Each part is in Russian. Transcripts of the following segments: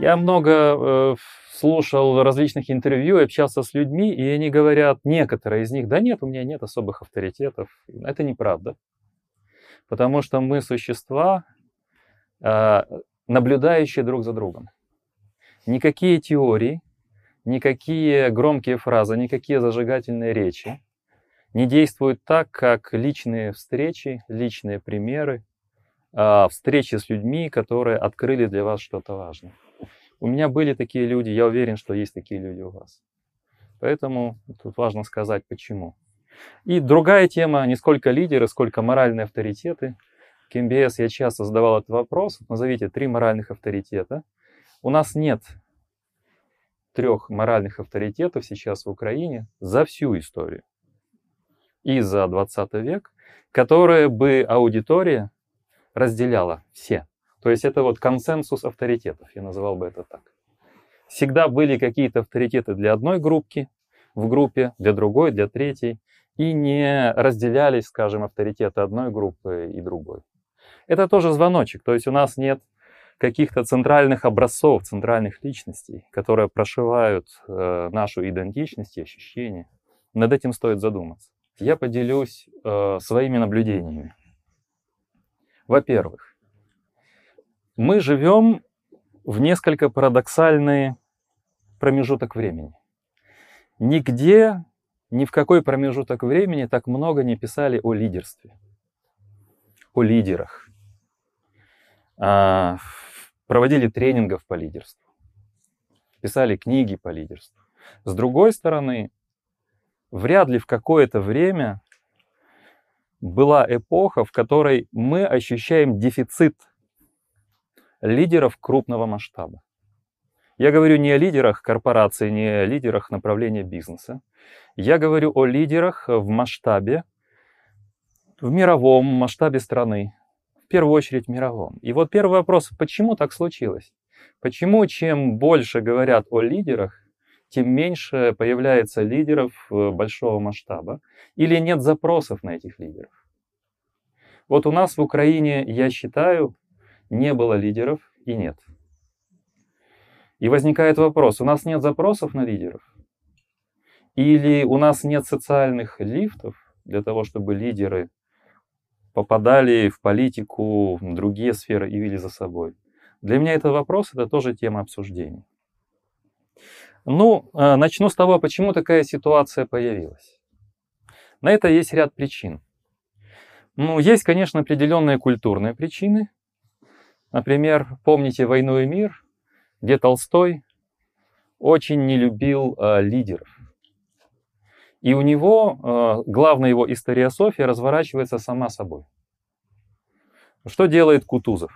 Я много э, слушал различных интервью, общался с людьми, и они говорят, некоторые из них, да нет, у меня нет особых авторитетов. Это неправда. Потому что мы существа, э, наблюдающие друг за другом. Никакие теории, никакие громкие фразы, никакие зажигательные речи не действуют так, как личные встречи, личные примеры, э, встречи с людьми, которые открыли для вас что-то важное. У меня были такие люди, я уверен, что есть такие люди у вас. Поэтому тут важно сказать, почему. И другая тема, не сколько лидеры, сколько моральные авторитеты. К МБС я часто задавал этот вопрос. Назовите три моральных авторитета. У нас нет трех моральных авторитетов сейчас в Украине за всю историю. И за 20 век, которые бы аудитория разделяла все. То есть это вот консенсус авторитетов, я называл бы это так. Всегда были какие-то авторитеты для одной группки в группе, для другой, для третьей, и не разделялись, скажем, авторитеты одной группы и другой. Это тоже звоночек, то есть у нас нет каких-то центральных образцов, центральных личностей, которые прошивают э, нашу идентичность и ощущения. Над этим стоит задуматься. Я поделюсь э, своими наблюдениями. Во-первых, мы живем в несколько парадоксальный промежуток времени. Нигде, ни в какой промежуток времени так много не писали о лидерстве, о лидерах. А, проводили тренингов по лидерству, писали книги по лидерству. С другой стороны, вряд ли в какое-то время была эпоха, в которой мы ощущаем дефицит лидеров крупного масштаба. Я говорю не о лидерах корпорации, не о лидерах направления бизнеса. Я говорю о лидерах в масштабе, в мировом масштабе страны, в первую очередь мировом. И вот первый вопрос, почему так случилось? Почему чем больше говорят о лидерах, тем меньше появляется лидеров э, большого масштаба или нет запросов на этих лидеров? Вот у нас в Украине, я считаю, не было лидеров и нет. И возникает вопрос, у нас нет запросов на лидеров? Или у нас нет социальных лифтов для того, чтобы лидеры попадали в политику, в другие сферы и вели за собой? Для меня этот вопрос, это тоже тема обсуждения. Ну, э, начну с того, почему такая ситуация появилась. На это есть ряд причин. Ну, есть, конечно, определенные культурные причины, Например, помните «Войну и мир», где Толстой очень не любил э, лидеров. И у него э, главная его историософия разворачивается сама собой. Что делает Кутузов,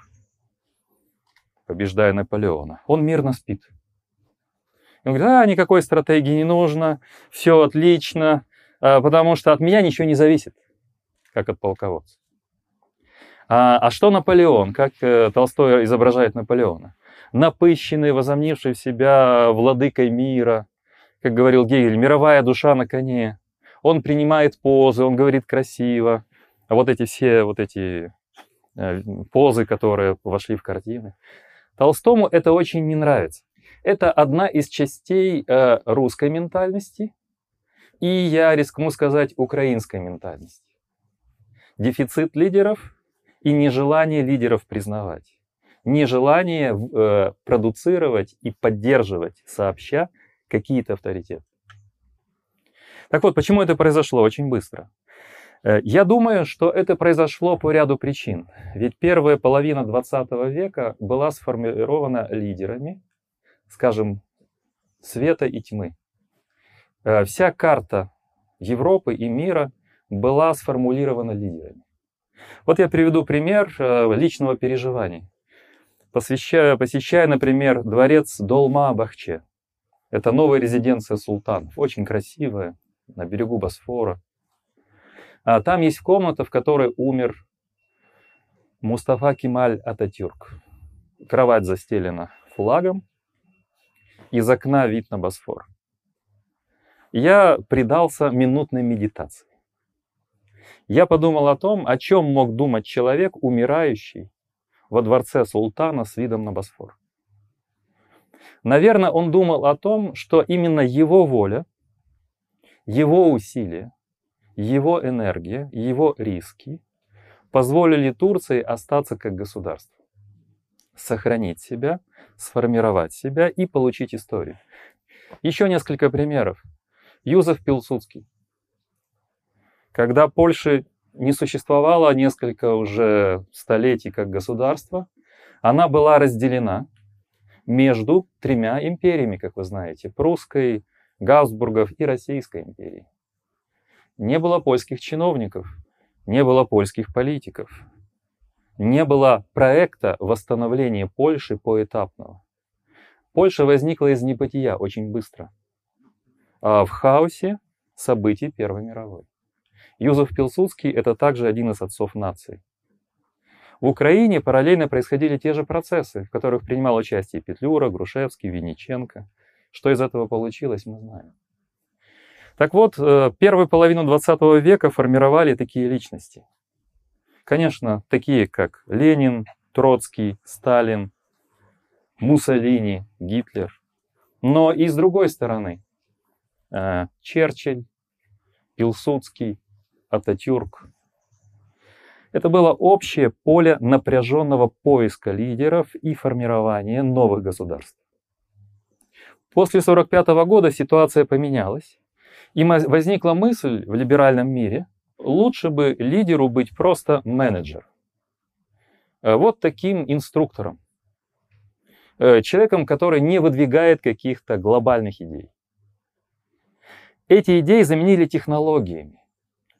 побеждая Наполеона? Он мирно спит. Он говорит, а, никакой стратегии не нужно, все отлично, э, потому что от меня ничего не зависит, как от полководца. А, а что Наполеон? Как э, Толстой изображает Наполеона? Напыщенный, возомнивший в себя владыкой мира, как говорил Гегель, мировая душа на коне. Он принимает позы, он говорит красиво. А вот эти все вот эти э, позы, которые вошли в картины. Толстому это очень не нравится. Это одна из частей э, русской ментальности и, я рискну сказать, украинской ментальности. Дефицит лидеров и нежелание лидеров признавать, нежелание э, продуцировать и поддерживать сообща какие-то авторитеты. Так вот, почему это произошло очень быстро? Э, я думаю, что это произошло по ряду причин. Ведь первая половина 20 века была сформирована лидерами, скажем, света и тьмы. Э, вся карта Европы и мира была сформулирована лидерами. Вот я приведу пример э, личного переживания. Посвящаю, посещая, например, дворец Долма-Бахче. Это новая резиденция султанов, очень красивая, на берегу Босфора. А там есть комната, в которой умер Мустафа Кемаль Ататюрк. Кровать застелена флагом, из окна вид на Босфор. Я предался минутной медитации я подумал о том, о чем мог думать человек, умирающий во дворце султана с видом на Босфор. Наверное, он думал о том, что именно его воля, его усилия, его энергия, его риски позволили Турции остаться как государство, сохранить себя, сформировать себя и получить историю. Еще несколько примеров. Юзеф Пилсудский. Когда Польша не существовала несколько уже столетий как государство, она была разделена между тремя империями, как вы знаете, прусской, Габсбургов и Российской империей. Не было польских чиновников, не было польских политиков, не было проекта восстановления Польши поэтапного. Польша возникла из небытия очень быстро, а в хаосе событий Первой мировой. Юзеф Пилсудский – это также один из отцов нации. В Украине параллельно происходили те же процессы, в которых принимал участие Петлюра, Грушевский, Винниченко. Что из этого получилось, мы знаем. Так вот, э, первую половину 20 века формировали такие личности. Конечно, такие как Ленин, Троцкий, Сталин, Муссолини, Гитлер. Но и с другой стороны, э, Черчилль, Пилсудский, Ататюрк. Это было общее поле напряженного поиска лидеров и формирования новых государств. После 1945 года ситуация поменялась, и возникла мысль в либеральном мире, лучше бы лидеру быть просто менеджер. Э, вот таким инструктором. Э, человеком, который не выдвигает каких-то глобальных идей. Эти идеи заменили технологиями.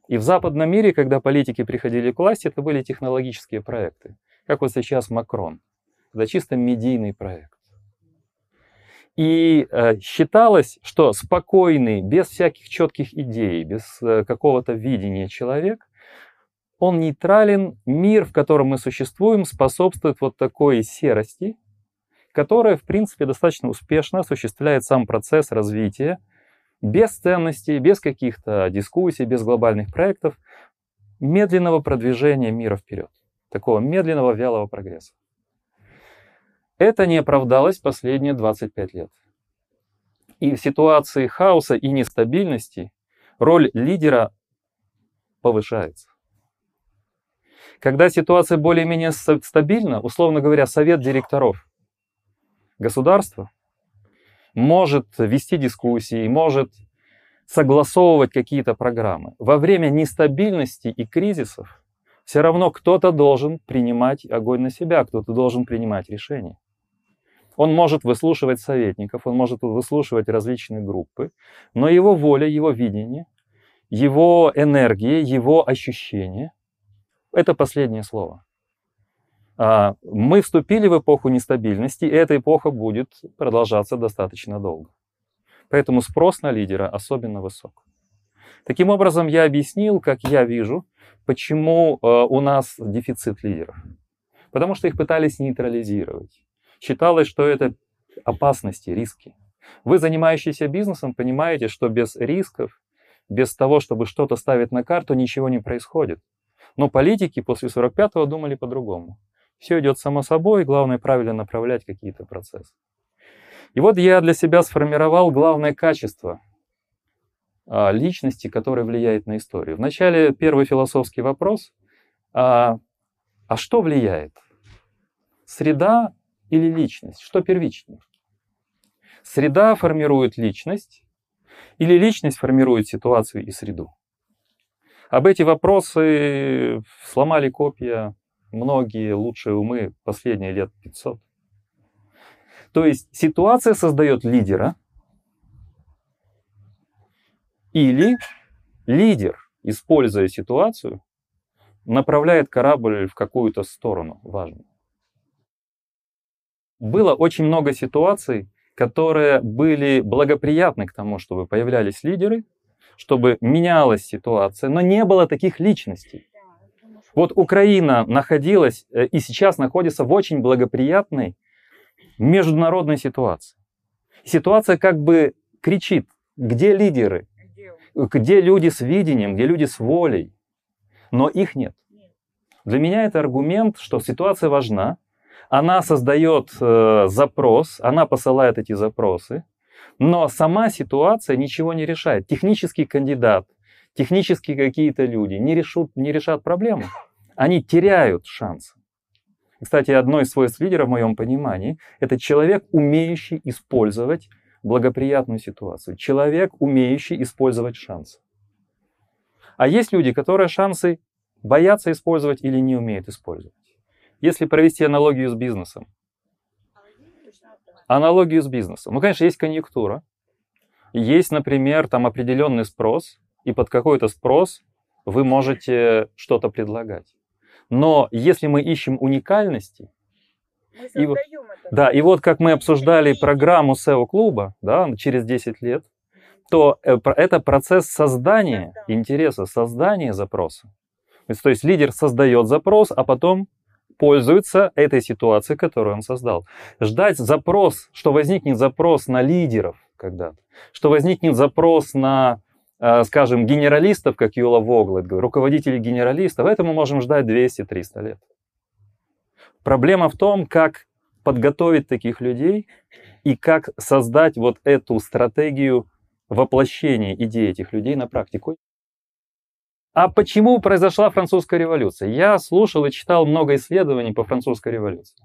И в западном мире, когда политики приходили к власти, это были технологические проекты. Как вот сейчас Макрон. Это чисто медийный проект. И э, считалось, что спокойный, без всяких четких идей, без э, какого-то видения человек, он нейтрален, мир, в котором мы существуем, способствует вот такой серости, которая, в принципе, достаточно успешно осуществляет сам процесс развития, без ценностей, без каких-то дискуссий, без глобальных проектов, медленного продвижения мира вперед, такого медленного, вялого прогресса. Это не оправдалось последние 25 лет. И в ситуации хаоса и нестабильности роль лидера повышается. Когда ситуация более-менее стабильна, условно говоря, совет директоров государства может вести дискуссии, может согласовывать какие-то программы. Во время нестабильности и кризисов все равно кто-то должен принимать огонь на себя, кто-то должен принимать решения. Он может выслушивать советников, он может выслушивать различные группы, но его воля, его видение, его энергия, его ощущение – это последнее слово. А, мы вступили в эпоху нестабильности, и эта эпоха будет продолжаться достаточно долго. Поэтому спрос на лидера особенно высок. Таким образом, я объяснил, как я вижу, почему э, у нас дефицит лидеров. Потому что их пытались нейтрализировать. Считалось, что это опасности, риски. Вы, занимающиеся бизнесом, понимаете, что без рисков, без того, чтобы что-то ставить на карту, ничего не происходит. Но политики после 45-го думали по-другому. Все идет само собой, главное правильно направлять какие-то процессы. И вот я для себя сформировал главное качество а, личности, которое влияет на историю. Вначале первый философский вопрос, а, а что влияет? Среда или личность? Что первичнее? Среда формирует личность или личность формирует ситуацию и среду? Об эти вопросы сломали копья многие лучшие умы последние лет 500. То есть ситуация создает лидера, или лидер, используя ситуацию, направляет корабль в какую-то сторону важную. Было очень много ситуаций, которые были благоприятны к тому, чтобы появлялись лидеры, чтобы менялась ситуация, но не было таких личностей. Вот Украина находилась э, и сейчас находится в очень благоприятной международной ситуации. Ситуация как бы кричит, где лидеры, где люди с видением, где люди с волей, но их нет. Для меня это аргумент, что ситуация важна, Она создает э, запрос, она посылает эти запросы, но сама ситуация ничего не решает. Технический кандидат, технически какие-то люди не, решут, не решат проблему. Они теряют шанс. Кстати, одно из свойств лидера в моем понимании – это человек, умеющий использовать благоприятную ситуацию. Человек, умеющий использовать шансы. А есть люди, которые шансы боятся использовать или не умеют использовать. Если провести аналогию с бизнесом. Аналогию с бизнесом. Ну, конечно, есть конъюнктура. Есть, например, там определенный спрос, и под какой-то спрос вы можете что-то предлагать. Но если мы ищем уникальности, и вот, да, и вот как мы обсуждали программу SEO-клуба да, через 10 лет, то э, это процесс создания интереса, создания запроса. То есть лидер создает запрос, а потом пользуется этой ситуацией, которую он создал. Ждать запрос, что возникнет запрос на лидеров когда-то, что возникнет запрос на, скажем, генералистов, как Юла Воглет, руководителей генералистов, это мы можем ждать 200-300 лет. Проблема в том, как подготовить таких людей и как создать вот эту стратегию воплощения идей этих людей на практику. А почему произошла французская революция? Я слушал и читал много исследований по французской революции.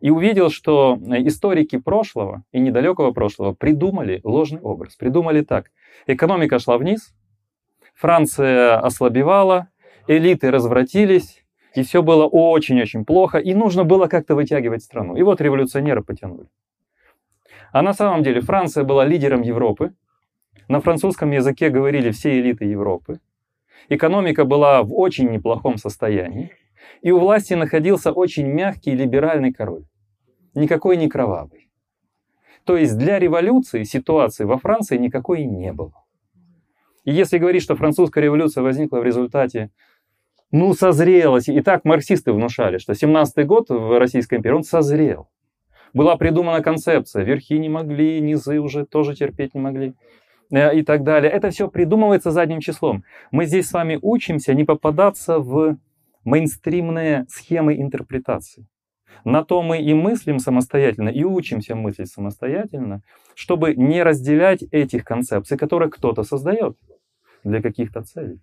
И увидел, что историки прошлого и недалекого прошлого придумали ложный образ. Придумали так. Экономика шла вниз, Франция ослабевала, элиты развратились, и все было очень-очень плохо, и нужно было как-то вытягивать страну. И вот революционеры потянули. А на самом деле Франция была лидером Европы, на французском языке говорили все элиты Европы, Экономика была в очень неплохом состоянии, и у власти находился очень мягкий либеральный король, никакой не кровавый. То есть для революции ситуации во Франции никакой не было. И если говорить, что французская революция возникла в результате, ну, созрелась, и так марксисты внушали, что 17-й год в Российской империи, он созрел. Была придумана концепция, верхи не могли, низы уже тоже терпеть не могли. Э, и так далее. Это все придумывается задним числом. Мы здесь с вами учимся не попадаться в мейнстримные схемы интерпретации. На то мы и мыслим самостоятельно, и учимся мыслить самостоятельно, чтобы не разделять этих концепций, которые кто-то создает для каких-то целей.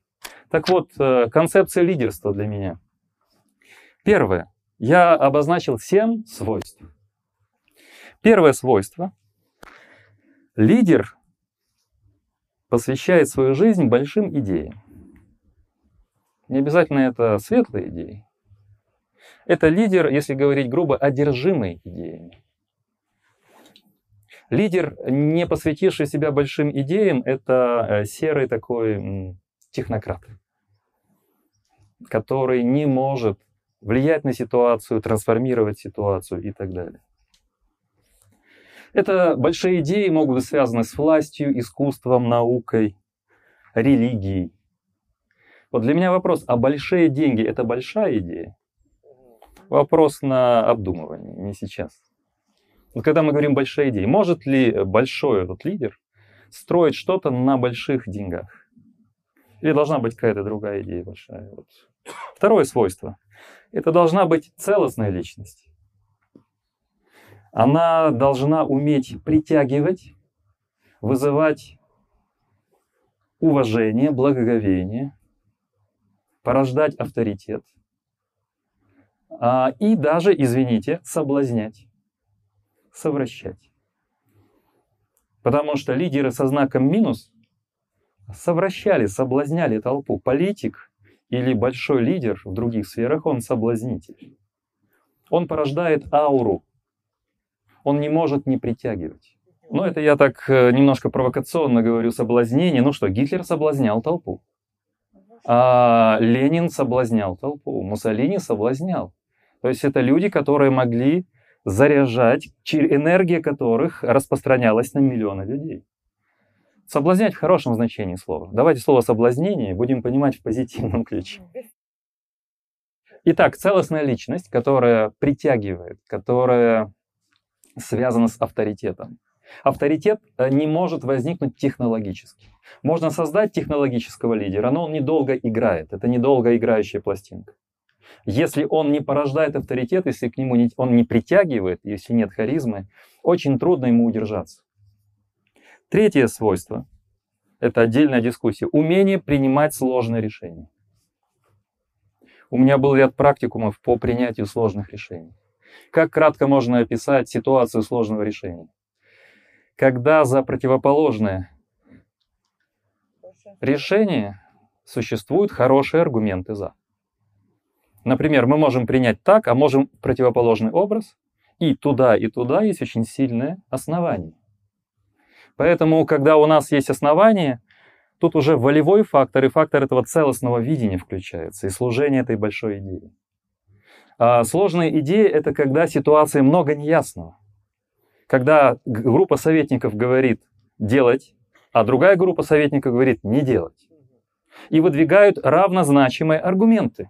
Так вот, э, концепция лидерства для меня. Первое. Я обозначил семь свойств. Первое свойство. Лидер посвящает свою жизнь большим идеям. Не обязательно это светлые идеи. Это лидер, если говорить грубо, одержимый идеями. Лидер, не посвятивший себя большим идеям, это э, серый такой технократ, который не может влиять на ситуацию, трансформировать ситуацию и так далее. Это большие идеи могут быть связаны с властью, искусством, наукой, религией. Вот для меня вопрос, а большие деньги – это большая идея? Вопрос на обдумывание, не сейчас. Вот когда мы говорим большая идея, может ли большой этот лидер строить что-то на больших деньгах? Или должна быть какая-то другая идея большая? Вот. Второе свойство – это должна быть целостная личность. Она должна уметь притягивать, вызывать уважение, благоговение, порождать авторитет а, и даже, извините, соблазнять, совращать. Потому что лидеры со знаком минус совращали, соблазняли толпу. Политик или большой лидер в других сферах, он соблазнитель. Он порождает ауру он не может не притягивать. Ну, это я так э, немножко провокационно говорю, соблазнение. Ну что, Гитлер соблазнял толпу. А Ленин соблазнял толпу. Муссолини соблазнял. То есть это люди, которые могли заряжать, энергия которых распространялась на миллионы людей. Соблазнять в хорошем значении слова. Давайте слово соблазнение будем понимать в позитивном ключе. Итак, целостная личность, которая притягивает, которая связано с авторитетом. Авторитет э, не может возникнуть технологически. Можно создать технологического лидера, но он недолго играет. Это недолго играющая пластинка. Если он не порождает авторитет, если к нему не, он не притягивает, если нет харизмы, очень трудно ему удержаться. Третье свойство – это отдельная дискуссия. Умение принимать сложные решения. У меня был ряд практикумов по принятию сложных решений. Как кратко можно описать ситуацию сложного решения? Когда за противоположное решение существуют хорошие аргументы за. Например, мы можем принять так, а можем противоположный образ, и туда, и туда есть очень сильное основание. Поэтому, когда у нас есть основание, тут уже волевой фактор и фактор этого целостного видения включается, и служение этой большой идеи. А сложная идея — это когда ситуации много неясного. Когда группа советников говорит «делать», а другая группа советников говорит «не делать». И выдвигают равнозначимые аргументы.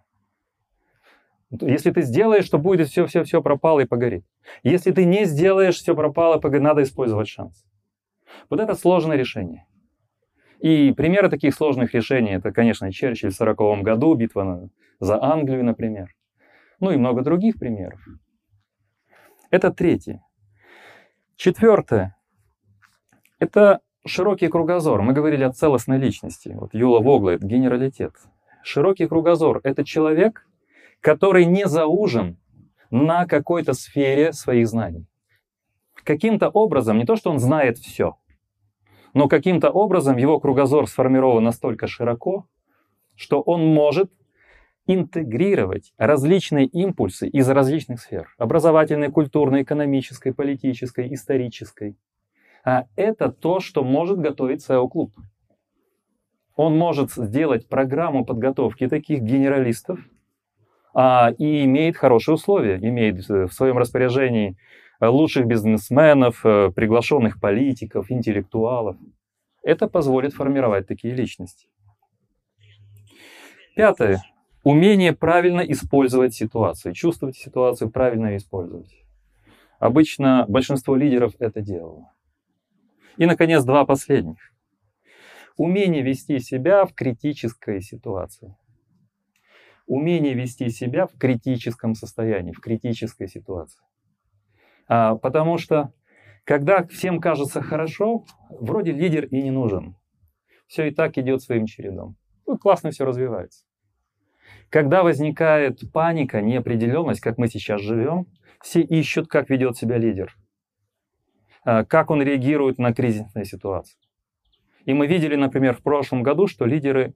Если ты сделаешь, то будет все-все-все пропало и погорит. Если ты не сделаешь, все пропало, погорит, надо использовать шанс. Вот это сложное решение. И примеры таких сложных решений, это, конечно, Черчилль в 1940 году, битва за Англию, например. Ну и много других примеров. Это третье. Четвертое. Это широкий кругозор. Мы говорили о целостной личности. Вот Юла Вогла — это генералитет. Широкий кругозор — это человек, который не заужен на какой-то сфере своих знаний. Каким-то образом, не то что он знает все, но каким-то образом его кругозор сформирован настолько широко, что он может интегрировать различные импульсы из различных сфер. Образовательной, культурной, экономической, политической, исторической. А это то, что может готовить SEO-клуб. Он может сделать программу подготовки таких генералистов, а, и имеет хорошие условия, имеет э, в своем распоряжении э, лучших бизнесменов, э, приглашенных политиков, интеллектуалов. Это позволит формировать такие личности. Пятое. Умение правильно использовать ситуацию, чувствовать ситуацию, правильно использовать. Обычно большинство лидеров это делало. И, наконец, два последних. Умение вести себя в критической ситуации умение вести себя в критическом состоянии, в критической ситуации. А, потому что, когда всем кажется хорошо, вроде лидер и не нужен. Все и так идет своим чередом. Ну, классно все развивается. Когда возникает паника, неопределенность, как мы сейчас живем, все ищут, как ведет себя лидер, а, как он реагирует на кризисные ситуации. И мы видели, например, в прошлом году, что лидеры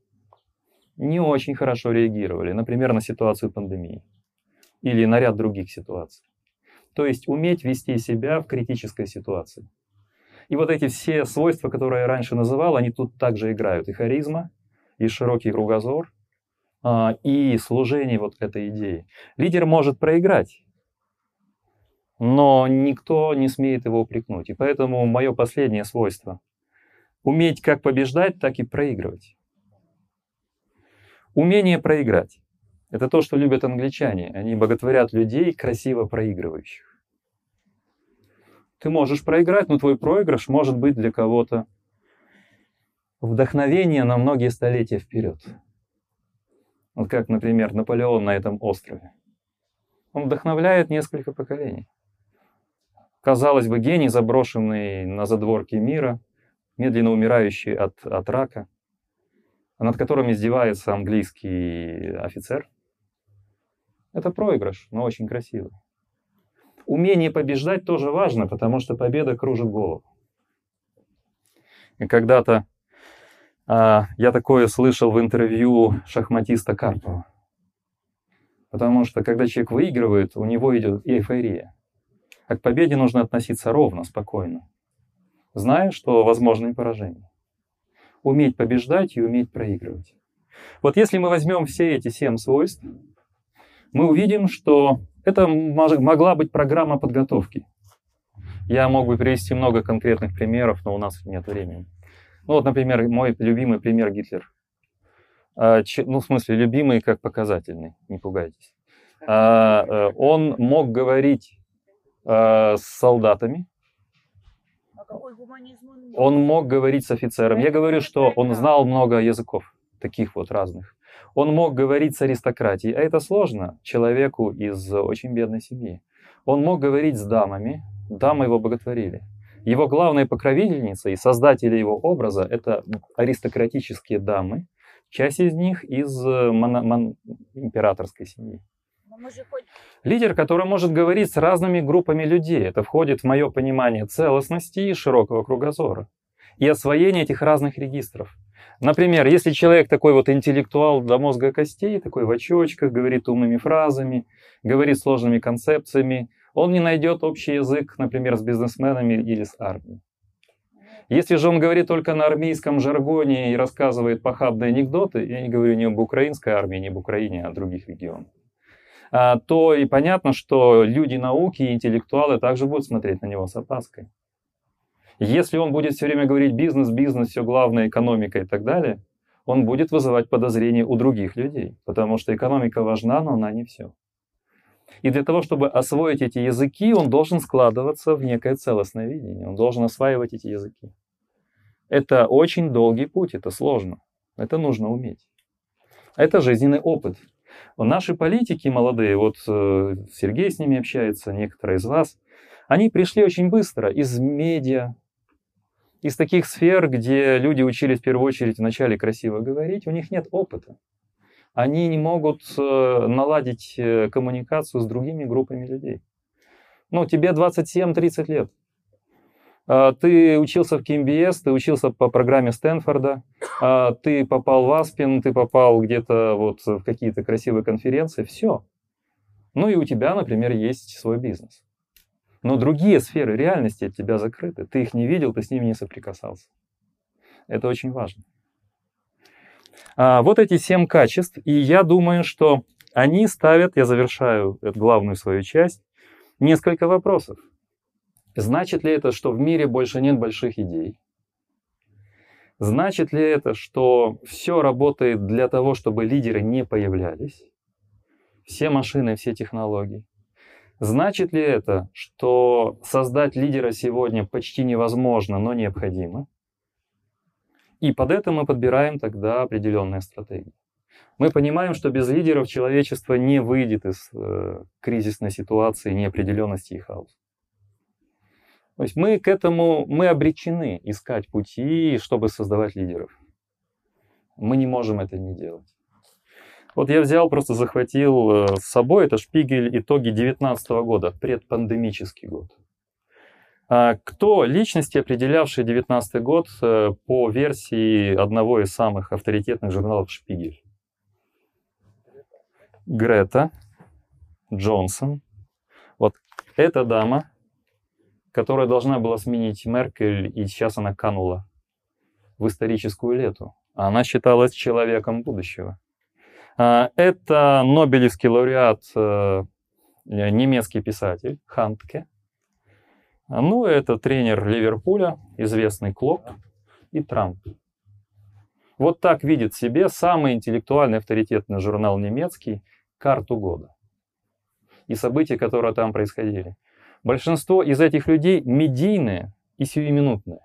не очень хорошо реагировали, например, на ситуацию пандемии или на ряд других ситуаций. То есть уметь вести себя в критической ситуации. И вот эти все свойства, которые я раньше называл, они тут также играют. И харизма, и широкий кругозор, и служение вот этой идеи. Лидер может проиграть, но никто не смеет его упрекнуть. И поэтому мое последнее свойство — уметь как побеждать, так и проигрывать. Умение проиграть. Это то, что любят англичане. Они боготворят людей, красиво проигрывающих. Ты можешь проиграть, но твой проигрыш может быть для кого-то вдохновение на многие столетия вперед. Вот как, например, Наполеон на этом острове. Он вдохновляет несколько поколений. Казалось бы, гений, заброшенный на задворке мира, медленно умирающий от, от рака – над которым издевается английский офицер. Это проигрыш, но очень красивый. Умение побеждать тоже важно, потому что победа кружит голову. И когда-то я такое слышал в интервью шахматиста Карпова. Потому что когда человек выигрывает, у него идет эйфория. А к победе нужно относиться ровно, спокойно, зная, что возможно и поражение уметь побеждать и уметь проигрывать. Вот если мы возьмем все эти семь свойств, мы увидим, что это могла быть программа подготовки. Я мог бы привести много конкретных примеров, но у нас нет времени. Ну вот, например, мой любимый пример Гитлер. А, ну, в смысле, любимый как показательный, не пугайтесь. А, э, он мог говорить а, с солдатами, он Он мог говорить с офицером. Я говорю, что он знал много языков, таких вот разных. Он мог говорить с аристократией, а это сложно человеку из очень бедной семьи. Он мог говорить с дамами, дамы его боготворили. Его главной покровительницей и создатели его образа — это аристократические дамы, часть из них из э, моно- мон- императорской семьи. Лидер, который может говорить с разными группами людей, это входит в мое понимание целостности и широкого кругозора и освоение этих разных регистров. Например, если человек такой вот интеллектуал до мозга костей, такой в очочках, говорит умными фразами, говорит сложными концепциями, он не найдет общий язык, например, с бизнесменами или с армией. Если же он говорит только на армейском жаргоне и рассказывает похабные анекдоты, я не говорю не об украинской армии, не об Украине, а о других регионах, а, то и понятно, что люди науки и интеллектуалы также будут смотреть на него с опаской. Если он будет все время говорить бизнес, бизнес, все главное, экономика и так далее, он будет вызывать подозрения у других людей, потому что экономика важна, но она не все. И для того, чтобы освоить эти языки, он должен складываться в некое целостное видение, он должен осваивать эти языки. Это очень долгий путь, это сложно, это нужно уметь. Это жизненный опыт. Наши политики молодые, вот э, Сергей с ними общается, некоторые из вас, они пришли очень быстро из медиа, из таких сфер, где люди учились в первую очередь вначале красиво говорить, у них нет опыта они не могут э, наладить э, коммуникацию с другими группами людей. Ну, тебе 27-30 лет. А, ты учился в КМБС, ты учился по программе Стэнфорда, а, ты попал в Аспин, ты попал где-то вот в какие-то красивые конференции, все. Ну и у тебя, например, есть свой бизнес. Но другие сферы реальности от тебя закрыты. Ты их не видел, ты с ними не соприкасался. Это очень важно. А, вот эти семь качеств, и я думаю, что они ставят, я завершаю эту главную свою часть, несколько вопросов. Значит ли это, что в мире больше нет больших идей? Значит ли это, что все работает для того, чтобы лидеры не появлялись? Все машины, все технологии. Значит ли это, что создать лидера сегодня почти невозможно, но необходимо? И под это мы подбираем тогда определенные стратегии. Мы понимаем, что без лидеров человечество не выйдет из э, кризисной ситуации, неопределенности и хаоса. То есть мы к этому, мы обречены искать пути, чтобы создавать лидеров. Мы не можем это не делать. Вот я взял, просто захватил э, с собой, это Шпигель, итоги 2019 года, предпандемический год. А кто личности, определявшие 19 год э, по версии одного из самых авторитетных журналов «Шпигель»? Грета Джонсон. Вот эта дама, которая должна была сменить Меркель, и сейчас она канула в историческую лету. Она считалась человеком будущего. А, это Нобелевский лауреат, э, немецкий писатель Хантке. А, ну, это тренер Ливерпуля, известный Клоп и Трамп. Вот так видит себе самый интеллектуальный авторитетный журнал немецкий карту года и события, которые там происходили. Большинство из этих людей медийные и сиюминутные.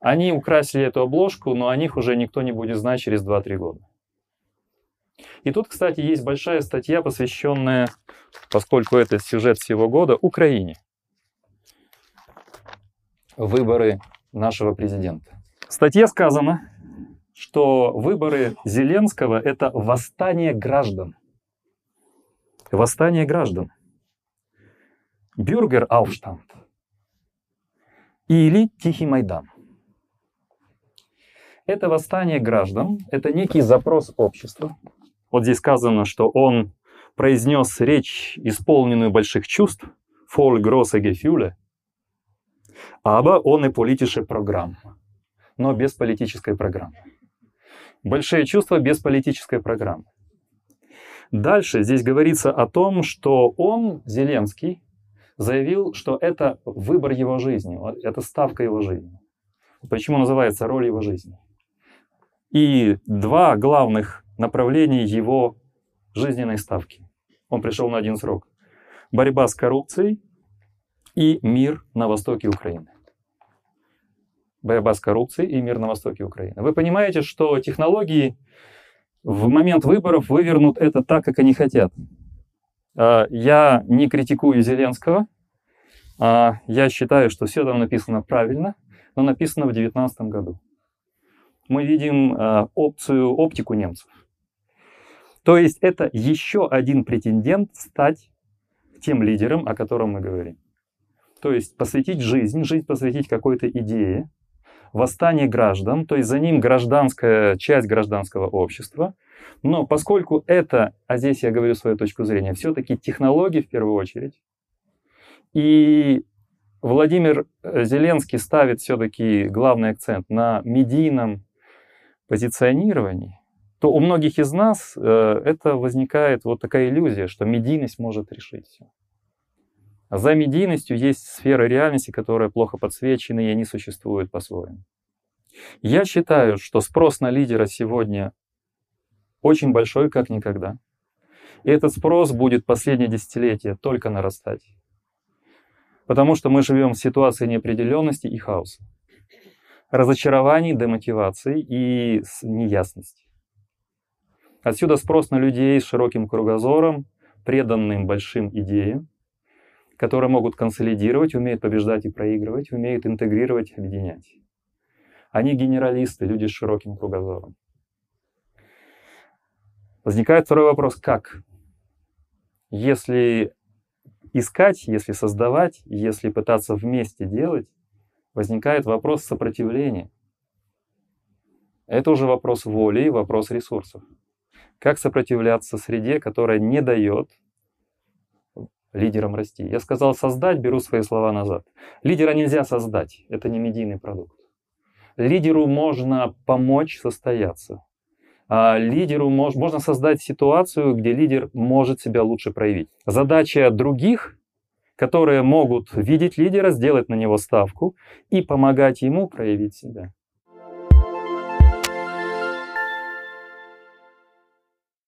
Они украсили эту обложку, но о них уже никто не будет знать через 2-3 года. И тут, кстати, есть большая статья, посвященная, поскольку это сюжет всего года, Украине выборы нашего президента. В статье сказано, что выборы Зеленского – это восстание граждан. Восстание граждан. Бюргер Aufstand или Тихий Майдан. Это восстание граждан, это некий запрос общества. Вот здесь сказано, что он произнес речь, исполненную больших чувств, voll große Gefühle, aber ohne politische программ, но без политической программы. Большие чувства без политической программы. Дальше здесь говорится о том, что он, Зеленский, заявил, что это выбор его жизни, это ставка его жизни. Почему называется роль его жизни? И два главных направления его жизненной ставки. Он пришел на один срок. Борьба с коррупцией и мир на востоке Украины. Борьба с коррупцией и мир на востоке Украины. Вы понимаете, что технологии в момент выборов вывернут это так, как они хотят. А, я не критикую Зеленского. А, я считаю, что все там написано правильно, но написано в 2019 году. Мы видим а, опцию, оптику немцев. То есть это еще один претендент стать тем лидером, о котором мы говорим. То есть посвятить жизнь, жизнь посвятить какой-то идее, восстание граждан, то есть за ним гражданская часть гражданского общества. Но поскольку это, а здесь я говорю свою точку зрения, все-таки технологии в первую очередь, и Владимир Зеленский ставит все-таки главный акцент на медийном позиционировании, то у многих из нас э, это возникает вот такая иллюзия, что медийность может решить все. За медийностью есть сферы реальности, которые плохо подсвечены, и они существуют по-своему. Я считаю, что спрос на лидера сегодня очень большой, как никогда. И этот спрос будет последнее десятилетие только нарастать. Потому что мы живем в ситуации неопределенности и хаоса. Разочарований, демотивации и неясности. Отсюда спрос на людей с широким кругозором, преданным большим идеям, которые могут консолидировать, умеют побеждать и проигрывать, умеют интегрировать, объединять. Они генералисты, люди с широким кругозором. Возникает второй вопрос, как? Если искать, если создавать, если пытаться вместе делать, возникает вопрос сопротивления. Это уже вопрос воли и вопрос ресурсов. Как сопротивляться среде, которая не дает лидерам расти? Я сказал создать, беру свои слова назад. Лидера нельзя создать, это не медийный продукт. Лидеру можно помочь состояться. А лидеру мож, можно создать ситуацию, где лидер может себя лучше проявить. Задача других, которые могут видеть лидера, сделать на него ставку и помогать ему проявить себя.